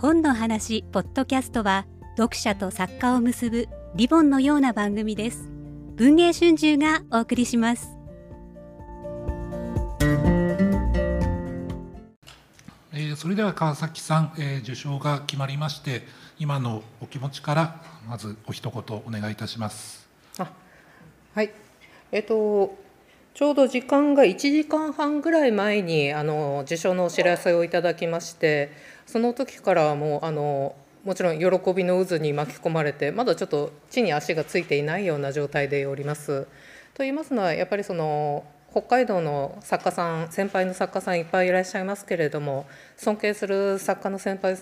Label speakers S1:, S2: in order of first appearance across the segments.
S1: 本の話ポッドキャストは読者と作家を結ぶリボンのような番組です。文藝春秋がお送りします。
S2: えー、それでは川崎さん、えー、受賞が決まりまして今のお気持ちからまずお一言お願いいたします。
S3: あはい。えっ、とちょうど時間が1時間半ぐらい前にあの受賞のお知らせをいただきましてその時からもうあのもちろん喜びの渦に巻き込まれてまだちょっと地に足がついていないような状態でおります。と言いますのはやっぱりその北海道の作家さん先輩の作家さんいっぱいいらっしゃいますけれども尊敬する作家の先輩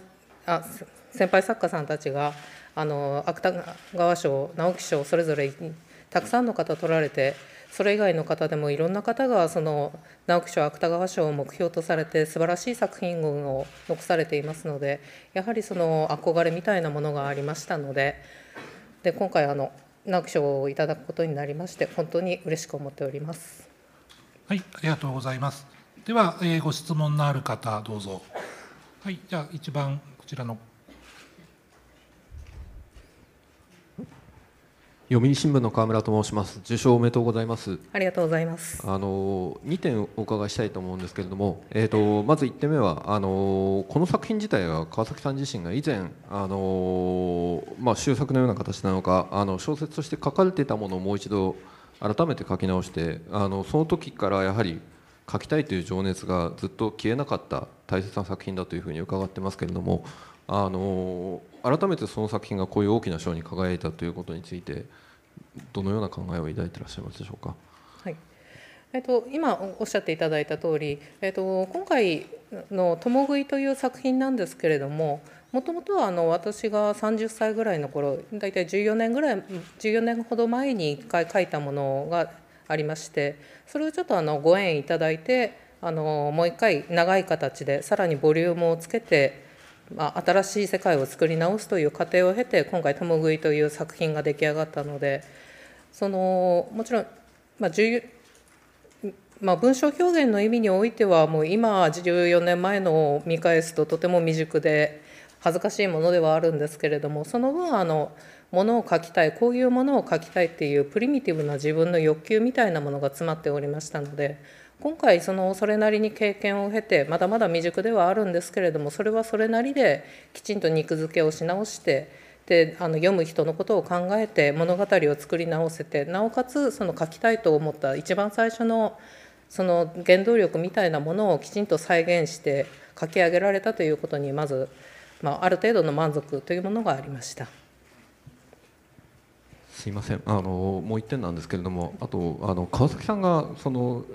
S3: あ先輩作家さんたちがあの芥川賞直木賞それぞれたくさんの方取られてそれ以外の方でもいろんな方がその直木賞芥川賞を目標とされて素晴らしい作品群を残されていますのでやはりその憧れみたいなものがありましたのでで今回あの直木賞をいただくことになりまして本当に嬉しく思っております。
S2: はいありがとうございます。では、えー、ご質問のある方どうぞ。はいじゃあ一番こちらの
S4: 読売新聞の川村と申します。受賞おめでとうございます。
S3: ありがとうございます。
S4: あの2点お伺いしたいと思うんですけれども、えっ、ー、とまず1点目はあのこの作品自体は川崎さん自身が以前あのまあ終作のような形なのか、あの小説として書かれていたものをもう一度改めて書き直して、あのその時からやはり書きたいという情熱がずっと消えなかった大切な作品だというふうに伺ってますけれども、あの改めてその作品がこういう大きな賞に輝いたということについてどのような考えを抱いていらっしゃいますでしょうか？
S3: はいえっと、今おっしゃっていただいた通り、えっと、今回の「共食い」という作品なんですけれどももともとはあの私が30歳ぐらいの頃大体14年ぐらい14年ほど前に1回書いたものがありましてそれをちょっとあのご縁いただいてあのもう一回長い形でさらにボリュームをつけてまあ、新しい世界を作り直すという過程を経て今回「共食い」という作品が出来上がったのでそのもちろん、まあまあ、文章表現の意味においてはもう今14年前の見返すととても未熟で恥ずかしいものではあるんですけれどもその分あのものを書きたいこういうものを書きたいっていうプリミティブな自分の欲求みたいなものが詰まっておりましたので今回そのそれなりに経験を経てまだまだ未熟ではあるんですけれどもそれはそれなりできちんと肉付けをし直してであの読む人のことを考えて物語を作り直せてなおかつその書きたいと思った一番最初のその原動力みたいなものをきちんと再現して書き上げられたということにまず、まあ、ある程度の満足というものがありました。
S4: すいませんあのもう一点なんですけれどもあとあの川崎さんがその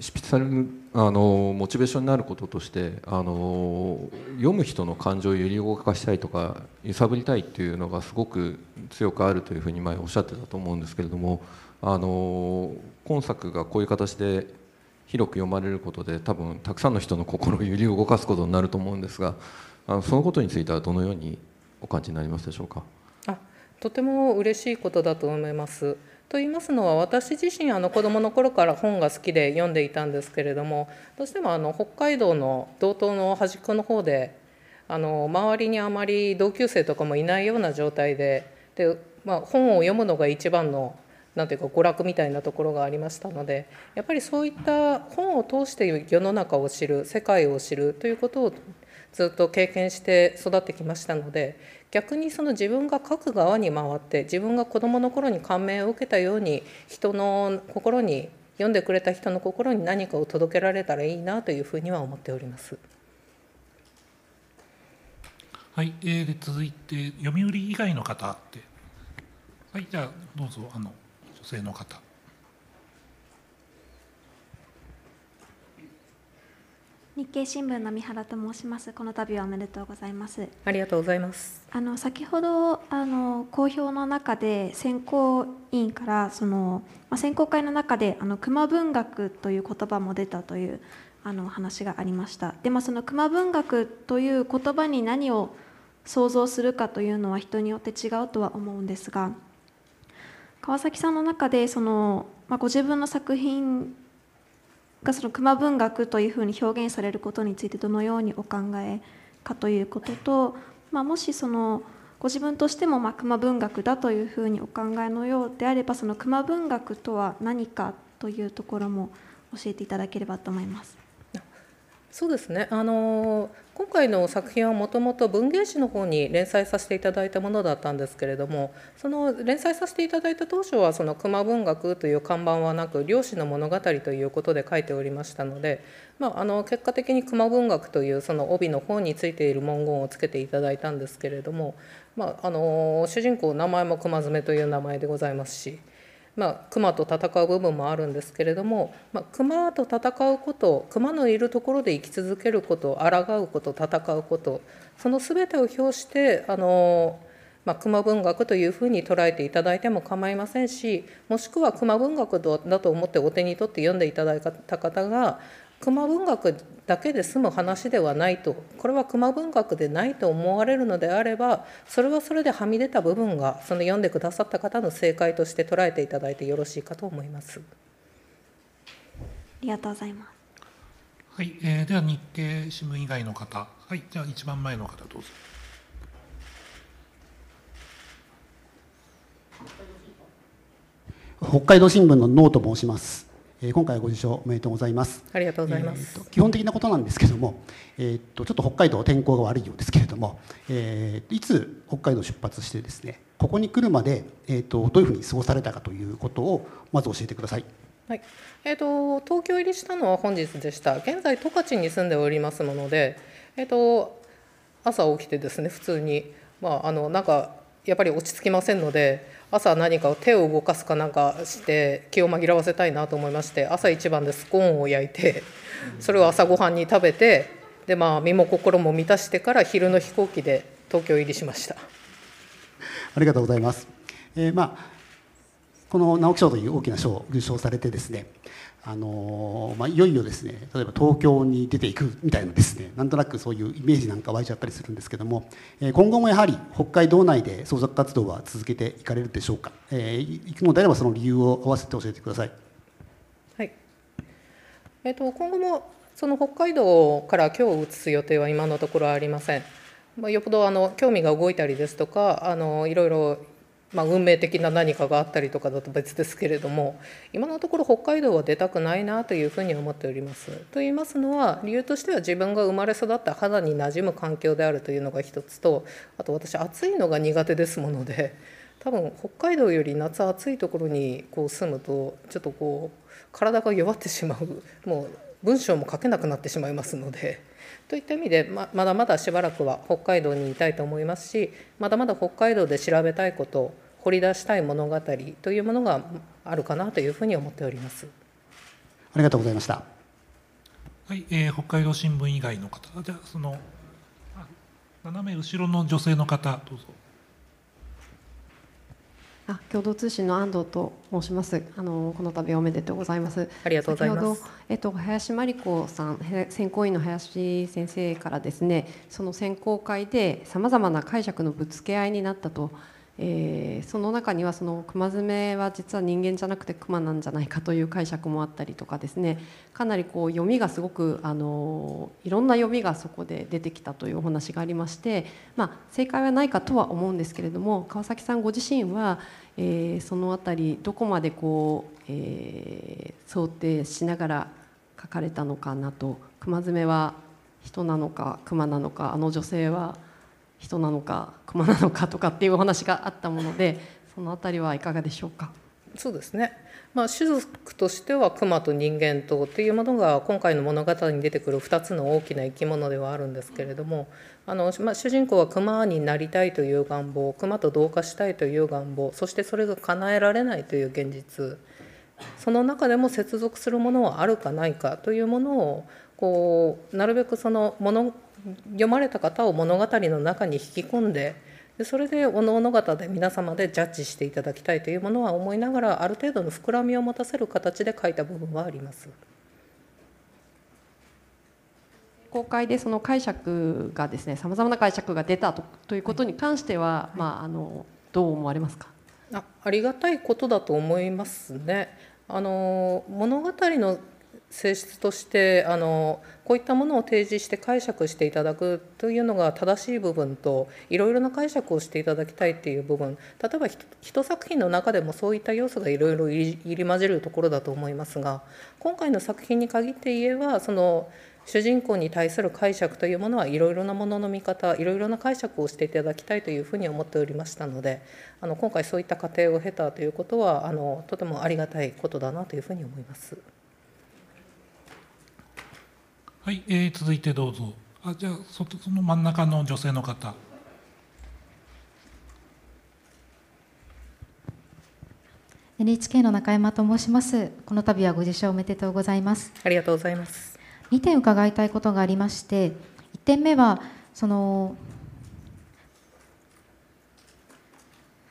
S4: 執筆されるあのモチベーションになることとしてあの読む人の感情を揺り動かしたいとか揺さぶりたいっていうのがすごく強くあるというふうに前おっしゃってたと思うんですけれどもあの今作がこういう形で広く読まれることで多分たくさんの人の心を揺り動かすことになると思うんですがあのそのことについてはどのようにお感じになりますでしょうか？
S3: とても嬉しいことだと思います。と言いますのは私自身あの子どもの頃から本が好きで読んでいたんですけれどもどうしてもあの北海道の道東の端っこの方であの周りにあまり同級生とかもいないような状態でで、まあ、本を読むのが一番のなんていうか娯楽みたいなところがありましたのでやっぱりそういった本を通して世の中を知る世界を知るということをずっと経験して育ってきましたので逆にその自分が書く側に回って自分が子どもの頃に感銘を受けたように人の心に読んでくれた人の心に何かを届けられたらいいなというふうには思っております。
S2: はい、えー、で続いて読売以外の方で、はい、じゃあどうぞあの女性の方。
S5: 日経新聞の三原と申します。この度はおめでとうございます。
S3: ありがとうございます。
S5: あの先ほどあの公表の中で選考委員からそのまあ、選考会の中であの熊文学という言葉も出たというあの話がありました。でまあその熊文学という言葉に何を想像するかというのは人によって違うとは思うんですが、川崎さんの中でそのまあ、ご自分の作品がその熊文学というふうに表現されることについてどのようにお考えかということと、まあ、もしそのご自分としてもまあ熊文学だというふうにお考えのようであればその熊文学とは何かというところも教えていただければと思います。
S3: そうですねあの今回の作品はもともと文芸誌の方に連載させていただいたものだったんですけれどもその連載させていただいた当初はその熊文学という看板はなく漁師の物語ということで書いておりましたので、まあ、あの結果的に熊文学というその帯の方についている文言をつけていただいたんですけれども、まあ、あの主人公名前も熊爪という名前でございますし。まあ、熊と戦う部分もあるんですけれども、まあ、熊と戦うこと熊のいるところで生き続けること抗うこと戦うことそのすべてを表してあの、まあ、熊文学というふうに捉えていただいても構いませんしもしくは熊文学だと思ってお手に取って読んでいただいた方が熊文学だけで済む話ではないとこれは熊文学でないと思われるのであればそれはそれではみ出た部分がその読んでくださった方の正解として捉えていただいてよろしいかと思います。
S5: ありがとうございます。
S2: はい、えー、では日経新聞以外の方、はい、じゃあ一番前の方どうぞ。
S6: 北海道新聞のノーと申します。今回ご受賞おめでとうございます。
S3: ありがとうございます。
S6: えー、基本的なことなんですけども、えー、っとちょっと北海道天候が悪いようですけれども、えー、いつ北海道出発してですね、ここに来るまでえー、っとどういうふうに過ごされたかということをまず教えてください。
S3: はい、えーと、と東京入りしたのは本日でした。現在十勝に住んでおりますもので、えーと、朝起きてですね普通にまああのなんかやっぱり落ち着きませんので朝何か手を動かすかなんかして気を紛らわせたいなと思いまして朝一番でスコーンを焼いてそれを朝ごはんに食べてでまあ身も心も満たしてから昼の飛行機で東京入りしました。
S6: ありがとうございます、えー、まあこの直木賞という大きな賞を受賞されてですねあのまあ、いよいよですね例えば東京に出ていくみたいなですねなんとなくそういうイメージなんか湧いちゃったりするんですけども、えー、今後もやはり北海道内で創作活動は続けていかれるでしょうか、えー、行くのであればその理由を合わせて教えてください。
S3: はいえーと、今後もその北海道から今日移す予定は今のところありません。まあ、よっぽどあの興味が動いたりですとかあのいろいろまあ、運命的な何かがあったりとかだと別ですけれども今のところ北海道は出たくないなというふうに思っております。と言いますのは理由としては自分が生まれ育った肌に馴染む環境であるというのが一つとあと私暑いのが苦手ですもので多分北海道より夏暑いところにこう住むとちょっとこう体が弱ってしまうもう文章も書けなくなってしまいますので。といった意味でままだまだしばらくは北海道にいたいと思いますしまだまだ北海道で調べたいこと掘り出したい物語というものがあるかなというふうに思っております。
S6: ありがとうございました。
S2: はい、えー、北海道新聞以外の方、じゃあその斜め後ろの女性の方どうぞ。
S7: あ共同通信の安藤と申します。あのこの度おめでとうございます。
S3: ありがとうございます。
S7: えっと林真理子さん選考委員の林先生からですね、その選考会でさまざまな解釈のぶつけ合いになったとえー、その中にはその熊爪は実は人間じゃなくて熊なんじゃないかという解釈もあったりとかですね。かなりこう読みがすごくあのいろんな読みがそこで出てきたというお話がありまして、まあ、正解はないかとは思うんですけれども川崎さんご自身は、えー、その辺りどこまでこう、えー、想定しながら書かれたのかなと。熊爪は人なのか熊なのかあの女性は人なのか熊なのかとかっていうお話があったものでその辺りはいかがでしょうか？
S3: そうですねまあ、種族としては熊と人間とっていうものが今回の物語に出てくる2つの大きな生き物ではあるんですけれどもあの、まあ、主人公は熊になりたいという願望熊と同化したいという願望そしてそれが叶えられないという現実その中でも接続するものはあるかないかというものをこうなるべくその物読まれた方を物語の中に引き込んででそれでおのおの方で皆様でジャッジしていただきたいというものは思いながらある程度の膨らみを持たせる形で書いた部分はあります。
S7: 公開でその解釈がですねさまざまな解釈が出たとということに関しては、まあ、あのどう思われますか？
S3: あありがたいことだと思いますね。あの物語の性質としてあのこういったものを提示して解釈していただくというのが正しい部分といろいろな解釈をしていただきたいっていう部分例えば一作品の中でもそういった要素がいろいろ入り混じるところだと思いますが今回の作品に限って言えばその主人公に対する解釈というものはいろいろなものの見方いろいろな解釈をしていただきたいというふうに思っておりましたのであの今回そういった過程を経たということはあのとてもありがたいことだなというふうに思います。
S2: はい、えー、続いてどうぞ。あ、じゃあそその真ん中の女性の方。
S8: NHK の中山と申します。この度はご受賞おめでとうございます。
S3: ありがとうございます。
S8: 2点伺いたいことがありまして1点目はその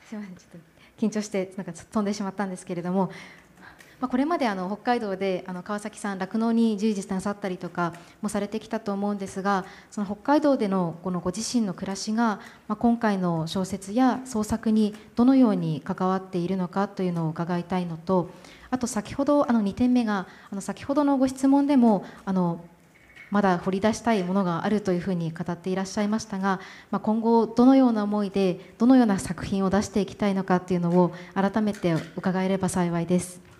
S8: すみませんちょっと緊張してなんか飛んでしまったんですけれどもまあ、これまであの北海道であの川崎さん酪農に従事なさったりとかもされてきたと思うんですがその北海道でのこのご自身の暮らしが、まあ、今回の小説や創作にどのように関わっているのかというのを伺いたいのとあと先ほどあの2点目があの先ほどのご質問でもあのまだ掘り出したいものがあるというふうに語っていらっしゃいましたが、まあ、今後どのような思いでどのような作品を出していきたいのかっていうのを改めて伺えれば幸いです。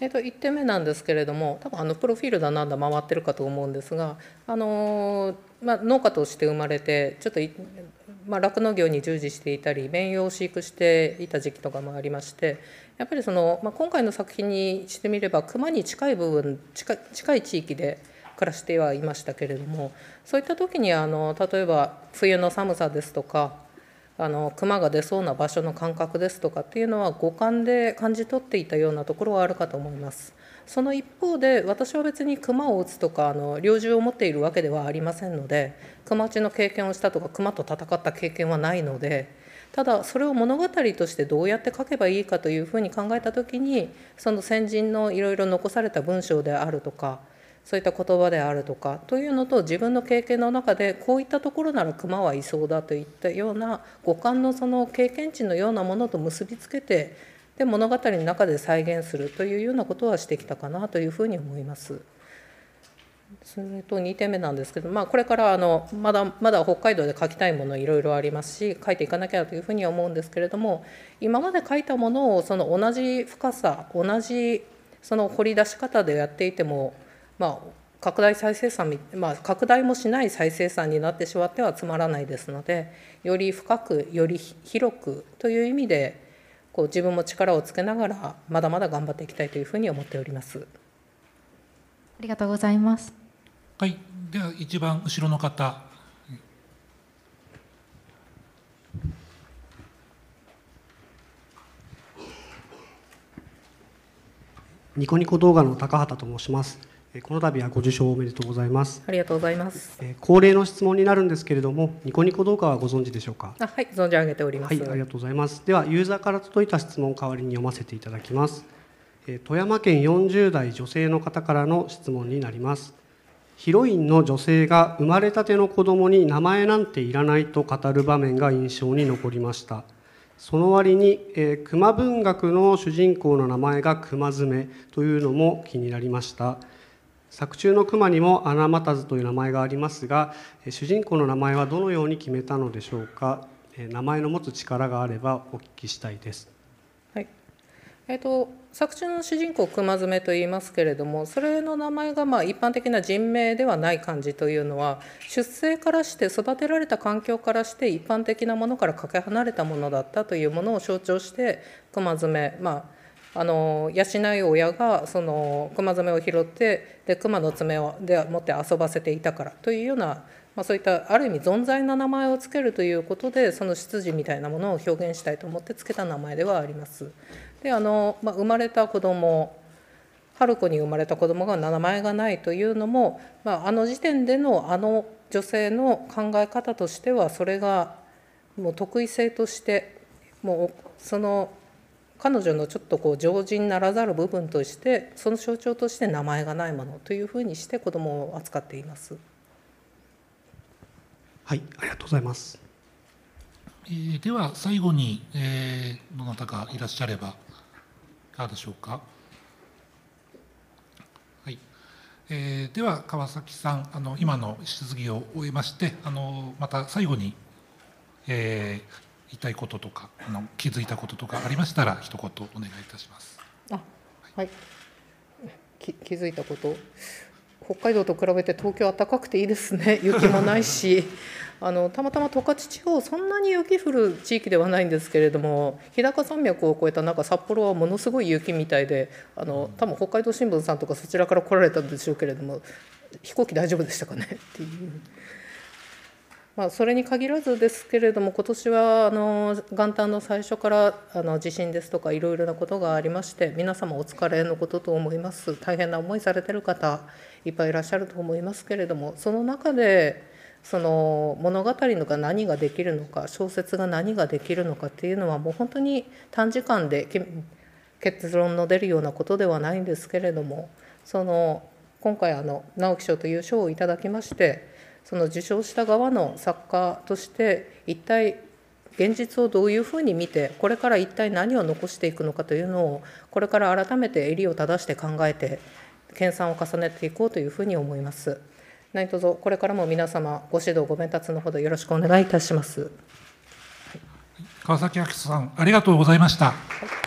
S3: えー、と1点目なんですけれども多分あのプロフィールだなんだ回ってるかと思うんですが、あのまあ、農家として生まれてちょっとまあ、酪農業に従事していたり綿羊を飼育していた時期とかもありましてやっぱりその、まあ、今回の作品にしてみれば熊に近い部分近近い地域で暮らしてはいましたけれどもそういった時にあの例えば冬の寒さですとかあの熊が出そうな場所の感覚ですとかっていうのは五感で感じ取っていたようなところはあるかと思います。その一方で私は別に熊を撃つとかあの猟銃を持っているわけではありませんので熊打ちの経験をしたとか熊と戦った経験はないのでただそれを物語としてどうやって書けばいいかというふうに考えた時にその先人のいろいろ残された文章であるとかそういった言葉であるとかというのと自分の経験の中でこういったところなら熊はいそうだといったような五感のその経験値のようなものと結びつけてで物語の中で再現するというようなことはしてきたかなというふうに思います。それと2点目なんですけど、まあ、これからあのまだまだ北海道で書きたいものいろいろありますし書いていかなきゃというふうには思うんですけれども今まで書いたものをその同じ深さ同じその掘り出し方でやっていてもまあ、拡大再生産、まあ、拡大もしない再生産になってしまってはつまらないですのでより深くより広くという意味でこう自分も力をつけながらまだまだ頑張っていきたいというふうに思っております。
S8: ありがとうございます。
S2: はい、では一番後ろの方。
S9: ニコニコ動画の高畑と申します。この度はご受賞おめでとうございます。
S3: ありがとうございます。
S9: 恒例の質問になるんですけれども、ニコニコ動画はご存知でしょうか？
S3: あはい、存じ上げております。
S9: はい、ありがとうございます。では、ユーザーから届いた質問を代わりに読ませていただきます。富山県40代女性の方からの質問になります。ヒロインの女性が生まれたての子供に名前なんていらないと語る場面が印象に残りました。その割に、えー、熊文学の主人公の名前が熊爪というのも気になりました。作中の熊にも穴又図という名前がありますが主人公の名前はどのように決めたのでしょうか？名前の持つ力があればお聞きしたいです。
S3: はいえーと、作中の主人公熊爪と言いますけれどもそれの名前がまあ一般的な人名ではない感じというのは出生からして育てられた環境からして一般的なものからかけ離れたものだったというものを象徴して熊爪まああの養い親がその熊爪を拾ってで熊の爪をでもって遊ばせていたからというような、まあ、そういったある意味存在な名前を付けるということでその出自みたいなものを表現したいと思って付けた名前ではあります。であの、まあ、生まれた子供春子に生まれた子供が名前がないというのも、まあ、あの時点でのあの女性の考え方としてはそれがもう得意性としてもうその彼女のちょっとこう常人ならざる部分としてその象徴として名前がないものというふうにして子どもを扱っています。
S9: はいありがとうございます。
S2: えー、では最後に、えー、どなたかいらっしゃればいかがでしょうか。はいえー、では川崎さんあの今の質疑を終えましてあのまた最後に、えー、言いたいこととかあの気づいたこととかありましたら一言お願いいたします。
S3: あはい、気づいたこと？北海道と比べて東京暖かくていいですね。雪もないし。あのたまたま十勝地方そんなに雪降る地域ではないんですけれども日高山脈を越えたなんか札幌はものすごい雪みたいであの多分北海道新聞さんとかそちらから来られたんでしょうけれども飛行機大丈夫でしたかね？っていう。まあ、それに限らずですけれども今年はあの元旦の最初からあの地震ですとかいろいろなことがありまして皆様お疲れのことと思います。大変な思いされてる方いっぱいいらっしゃると思いますけれどもその中でその物語のが何ができるのか小説が何ができるのかっていうのはもう本当に短時間で結論の出るようなことではないんですけれどもその今回あの直木賞という賞をいただきましてその受賞した側の作家として一体現実をどういうふうに見てこれから一体何を残していくのかというのをこれから改めて襟を正して考えて研鑽を重ねていこうというふうに思います。何卒これからも皆様ご指導ご鞭達のほどよろしくお願いいたします。
S2: 川崎明さんありがとうございました。はい